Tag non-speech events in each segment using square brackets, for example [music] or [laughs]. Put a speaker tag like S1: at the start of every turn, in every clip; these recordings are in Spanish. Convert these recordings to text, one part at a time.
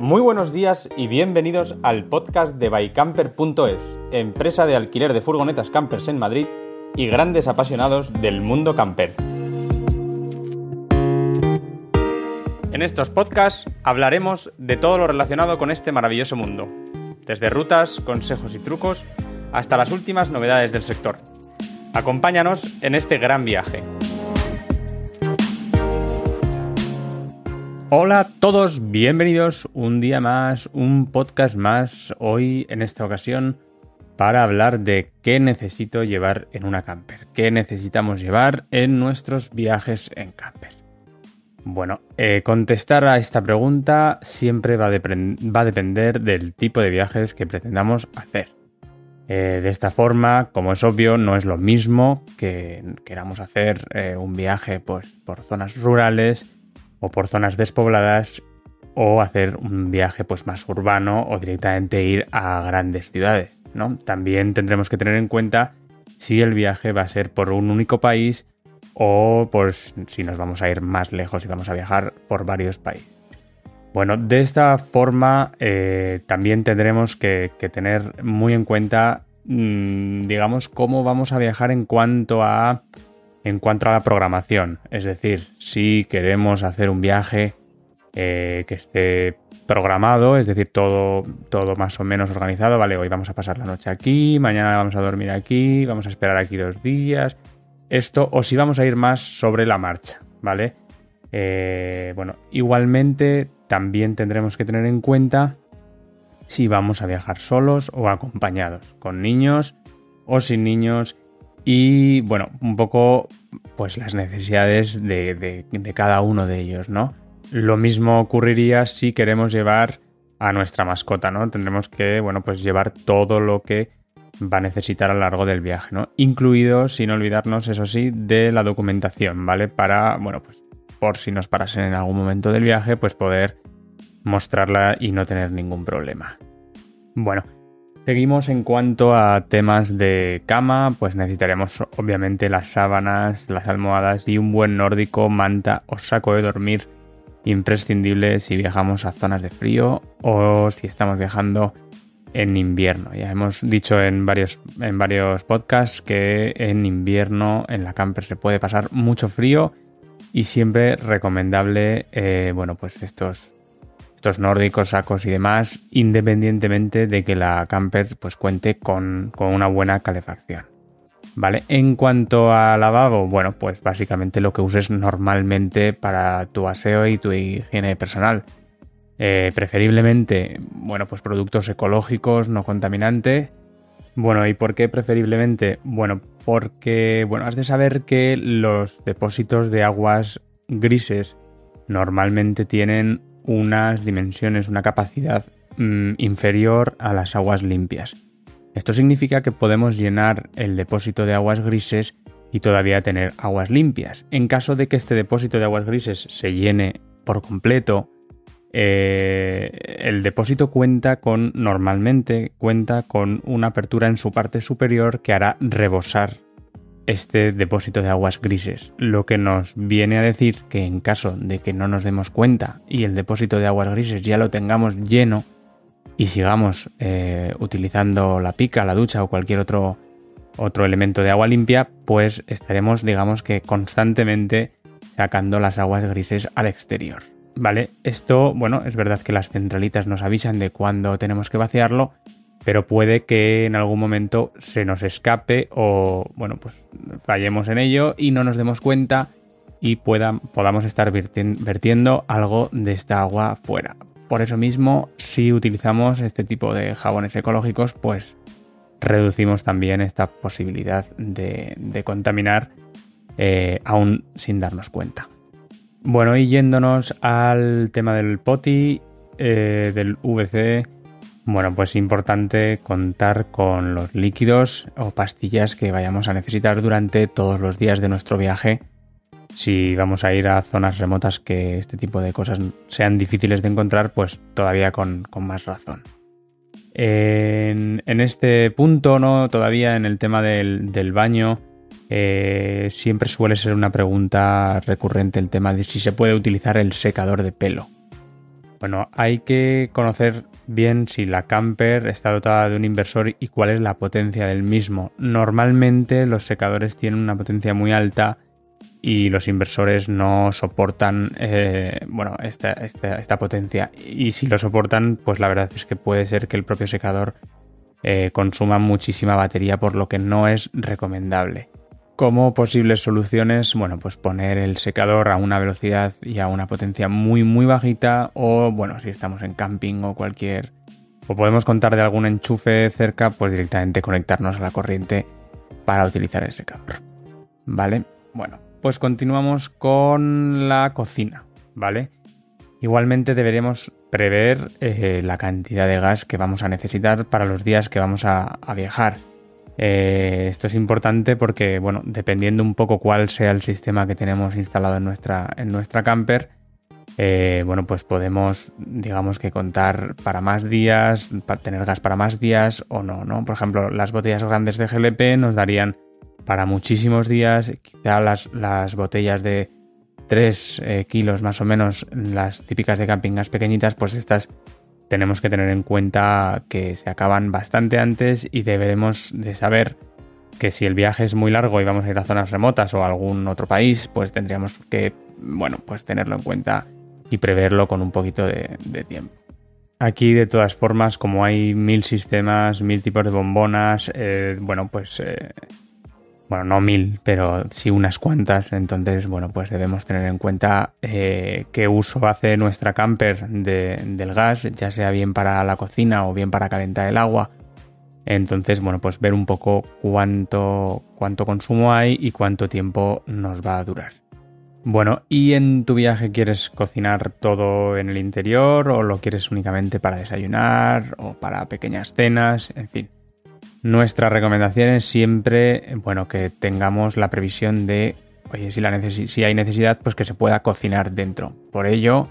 S1: Muy buenos días y bienvenidos al podcast de bycamper.es, empresa de alquiler de furgonetas campers en Madrid y grandes apasionados del mundo camper. En estos podcasts hablaremos de todo lo relacionado con este maravilloso mundo, desde rutas, consejos y trucos hasta las últimas novedades del sector. Acompáñanos en este gran viaje. Hola a todos, bienvenidos un día más, un podcast más, hoy en esta ocasión para hablar de qué necesito llevar en una camper, qué necesitamos llevar en nuestros viajes en camper. Bueno, eh, contestar a esta pregunta siempre va a, va a, depender del tipo de viajes que pretendamos hacer. Eh, de esta forma, como es obvio, no es lo mismo que queramos hacer eh, un viaje pues, por zonas rurales o por zonas despobladas o hacer un viaje pues más urbano o directamente ir a grandes ciudades, ¿no? También tendremos que tener en cuenta si el viaje va a ser por un único país o pues si nos vamos a ir más lejos y vamos a viajar por varios países. Bueno, de esta forma eh, también tendremos que, tener muy en cuenta, mm, digamos, cómo vamos a viajar en cuanto a en cuanto a la programación. Es decir, si queremos hacer un viaje eh, que esté programado, es decir, todo, todo más o menos organizado, vale, hoy vamos a pasar la noche aquí, mañana vamos a dormir aquí, vamos a esperar aquí dos días, esto, o si vamos a ir más sobre la marcha, ¿vale? Eh, bueno, igualmente también tendremos que tener en cuenta si vamos a viajar solos o acompañados, con niños o sin niños y bueno, un poco pues las necesidades de, cada uno de ellos, ¿no? Lo mismo ocurriría si queremos llevar a nuestra mascota, ¿no? Tendremos que, bueno, pues llevar todo lo que va a necesitar a lo largo del viaje, ¿no? Incluido, sin olvidarnos, eso sí, de la documentación, ¿vale? Para, bueno, pues por si nos parasen en algún momento del viaje, pues poder mostrarla y no tener ningún problema. Bueno, Seguimos en cuanto a temas de cama, pues necesitaremos obviamente las sábanas, las almohadas y un buen nórdico, manta o saco de dormir imprescindible si viajamos a zonas de frío o si estamos viajando en invierno. Ya hemos dicho en varios, en varios podcasts que en invierno en la camper se puede pasar mucho frío y siempre recomendable, eh, bueno, pues estos estos nórdicos, sacos y demás, independientemente de que la camper pues cuente con, una buena calefacción. ¿Vale? En cuanto a lavabo, bueno, pues básicamente lo que uses normalmente para tu aseo y tu higiene personal. Eh, preferiblemente, bueno, pues productos ecológicos, no contaminantes. Bueno, ¿y por qué preferiblemente? Bueno, porque, bueno, has de saber que los depósitos de aguas grises normalmente tienen unas dimensiones, una capacidad mm, inferior a las aguas limpias. Esto significa que podemos llenar el depósito de aguas grises y todavía tener aguas limpias. En caso de que este depósito de aguas grises se llene por completo, eh, el depósito cuenta con, normalmente cuenta con una apertura en su parte superior que hará rebosar este depósito de aguas grises, lo que nos viene a decir que en caso de que no nos demos cuenta y el depósito de aguas grises ya lo tengamos lleno y sigamos eh, utilizando la pica, la ducha o cualquier otro, otro elemento de agua limpia, pues estaremos, digamos que constantemente sacando las aguas grises al exterior. ¿Vale? Esto, bueno, es verdad que las centralitas nos avisan de cuándo tenemos que vaciarlo, pero puede que en algún momento se nos escape o, bueno, pues fallemos en ello y no nos demos cuenta y podamos estar vertiendo algo de esta agua fuera. Por eso mismo, si utilizamos este tipo de jabones ecológicos, pues reducimos también esta posibilidad de, contaminar eh, aún sin darnos cuenta. Bueno, y yéndonos al tema del POTI, eh, del VC, bueno, pues importante contar con los líquidos o pastillas que vayamos a necesitar durante todos los días de nuestro viaje. Si vamos a ir a zonas remotas que este tipo de cosas sean difíciles de encontrar, pues todavía con, más razón. En, este punto, ¿no? Todavía en el tema del, baño, eh, siempre suele ser una pregunta recurrente el tema de si se puede utilizar el secador de pelo. Bueno, hay que conocer bien si la camper está dotada de un inversor y cuál es la potencia del mismo. Normalmente los secadores tienen una potencia muy alta y los inversores no soportan eh, bueno, esta, esta, potencia. Y si lo soportan, pues la verdad es que puede ser que el propio secador eh, consuma muchísima batería, por lo que no es recomendable. Como posibles soluciones, bueno, pues poner el secador a una velocidad y a una potencia muy muy bajita o bueno, si estamos en camping o cualquier o podemos contar de algún enchufe cerca, pues directamente conectarnos a la corriente para utilizar el secador. ¿Vale? Bueno, pues continuamos con la cocina, ¿vale? Igualmente deberemos prever eh, la cantidad de gas que vamos a necesitar para los días que vamos a, viajar. Eh, esto es importante porque, bueno, dependiendo un poco cuál sea el sistema que tenemos instalado en nuestra, en nuestra camper, eh, bueno, pues podemos, digamos que contar para más días, para tener gas para más días o no, ¿no? Por ejemplo, las botellas grandes de GLP nos darían para muchísimos días. Quizá las, las botellas de 3 eh, kilos más o menos, las típicas de camping gas pequeñitas, pues estas tenemos que tener en cuenta que se acaban bastante antes y deberemos de saber que si el viaje es muy largo y vamos a ir a zonas remotas o a algún otro país, pues tendríamos que, bueno, pues tenerlo en cuenta y preverlo con un poquito de, tiempo. Aquí, de todas formas, como hay mil sistemas, mil tipos de bombonas, eh, bueno, pues eh, bueno, no mil, pero sí unas cuantas. Entonces, bueno, pues debemos tener en cuenta eh, qué uso hace nuestra camper del gas, ya sea bien para la cocina o bien para calentar el agua. Entonces, bueno, pues ver un poco cuánto, cuánto consumo hay y cuánto tiempo nos va a durar. Bueno, ¿y en tu viaje quieres cocinar todo en el interior o lo quieres únicamente para desayunar o para pequeñas cenas? En fin. Nuestra recomendación es siempre, bueno, que tengamos la previsión de, oye, si, hay necesidad, pues que se pueda cocinar dentro. Por ello,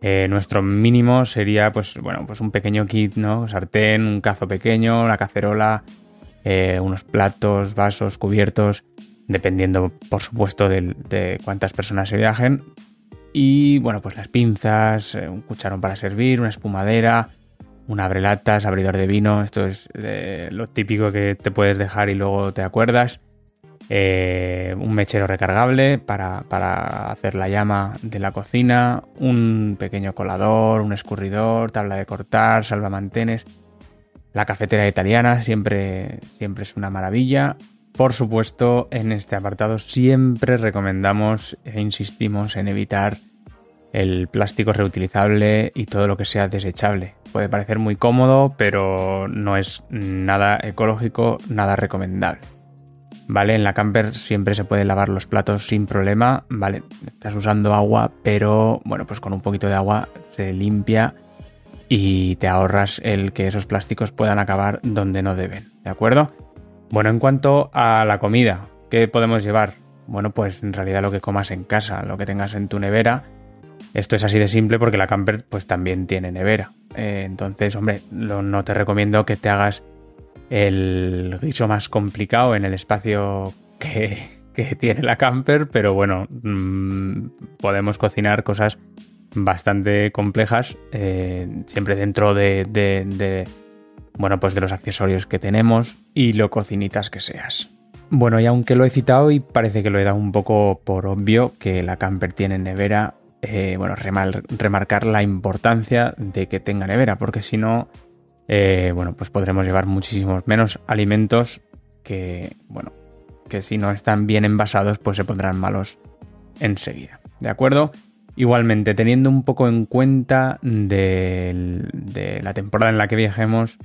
S1: eh, nuestro mínimo sería, pues, bueno, pues un pequeño kit, ¿no? Sartén, un cazo pequeño, la cacerola, eh, unos platos, vasos, cubiertos, dependiendo, por supuesto, de, de, cuántas personas se viajen. Y, bueno, pues las pinzas, eh, un cucharón para servir, una espumadera, un abrelatas, abridor de vino, esto es lo típico que te puedes dejar y luego te acuerdas. Eh, un mechero recargable para, hacer la llama de la cocina, un pequeño colador, un escurridor, tabla de cortar, salvamantenes. La cafetera italiana siempre, siempre es una maravilla. Por supuesto, en este apartado siempre recomendamos e insistimos en evitar el plástico reutilizable y todo lo que sea desechable. Puede parecer muy cómodo, pero no es nada ecológico, nada recomendable. ¿Vale? En la camper siempre se puede lavar los platos sin problema, ¿vale? Estás usando agua, pero bueno, pues con un poquito de agua se limpia y te ahorras el que esos plásticos puedan acabar donde no deben, ¿de acuerdo? Bueno, en cuanto a la comida, ¿qué podemos llevar? Bueno, pues en realidad lo que comas en casa, lo que tengas en tu nevera, esto es así de simple porque la camper pues también tiene nevera. Eh, entonces, hombre, no te recomiendo que te hagas el guiso más complicado en el espacio [laughs] que, tiene la camper, pero bueno, mm, podemos cocinar cosas bastante complejas, eh, siempre dentro de, de, bueno, pues de los accesorios que tenemos y lo cocinitas que seas. Bueno, y aunque lo he citado y parece que lo he dado un poco por obvio que la camper tiene nevera, eh, bueno, remarcar la importancia de que tenga nevera, porque si no, eh, bueno, pues podremos llevar muchísimos menos alimentos que, bueno, que si no están bien envasados, pues se pondrán malos enseguida. ¿De acuerdo? Igualmente, teniendo un poco en cuenta de la temporada en la que viajemos,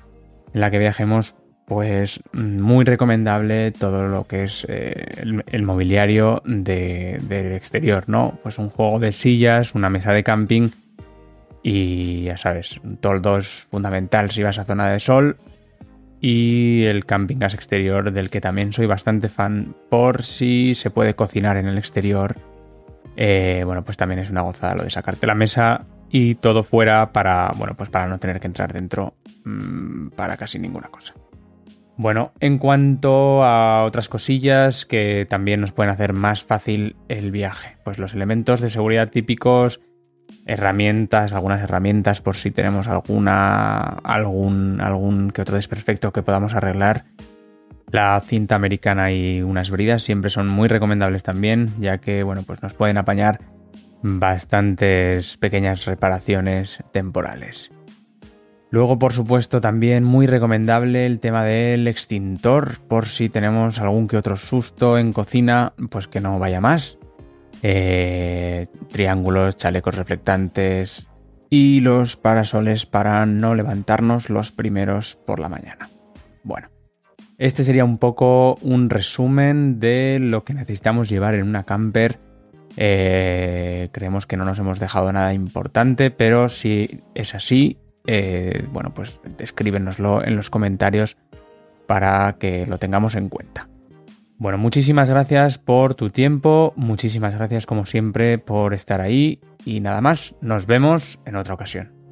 S1: en la que viajemos, pues muy recomendable todo lo que es eh, el, mobiliario del exterior, ¿no? Pues un juego de sillas, una mesa de camping y ya sabes, un toldo es fundamental si vas a zona de sol y el camping gas exterior del que también soy bastante fan por si se puede cocinar en el exterior. Eh, bueno, pues también es una gozada lo de sacarte la mesa y todo fuera para, bueno, pues para no tener que entrar dentro mm, para casi ninguna cosa. Bueno, en cuanto a otras cosillas que también nos pueden hacer más fácil el viaje, pues los elementos de seguridad típicos herramientas, algunas herramientas por si tenemos alguna, algún, algún que otro desperfecto que podamos arreglar. La cinta americana y unas bridas siempre son muy recomendables también, ya que bueno, pues nos pueden apañar bastantes pequeñas reparaciones temporales. Luego, por supuesto, también muy recomendable el tema del extintor, por si tenemos algún que otro susto en cocina, pues que no vaya más. Eh, triángulos, chalecos reflectantes y los parasoles para no levantarnos los primeros por la mañana. Bueno, este sería un poco un resumen de lo que necesitamos llevar en una camper. Eh, creemos que no nos hemos dejado nada importante, pero si es así, eh, bueno, pues escríbenoslo en los comentarios para que lo tengamos en cuenta. Bueno, muchísimas gracias por tu tiempo, muchísimas gracias como siempre por estar ahí y nada más, nos vemos en otra ocasión.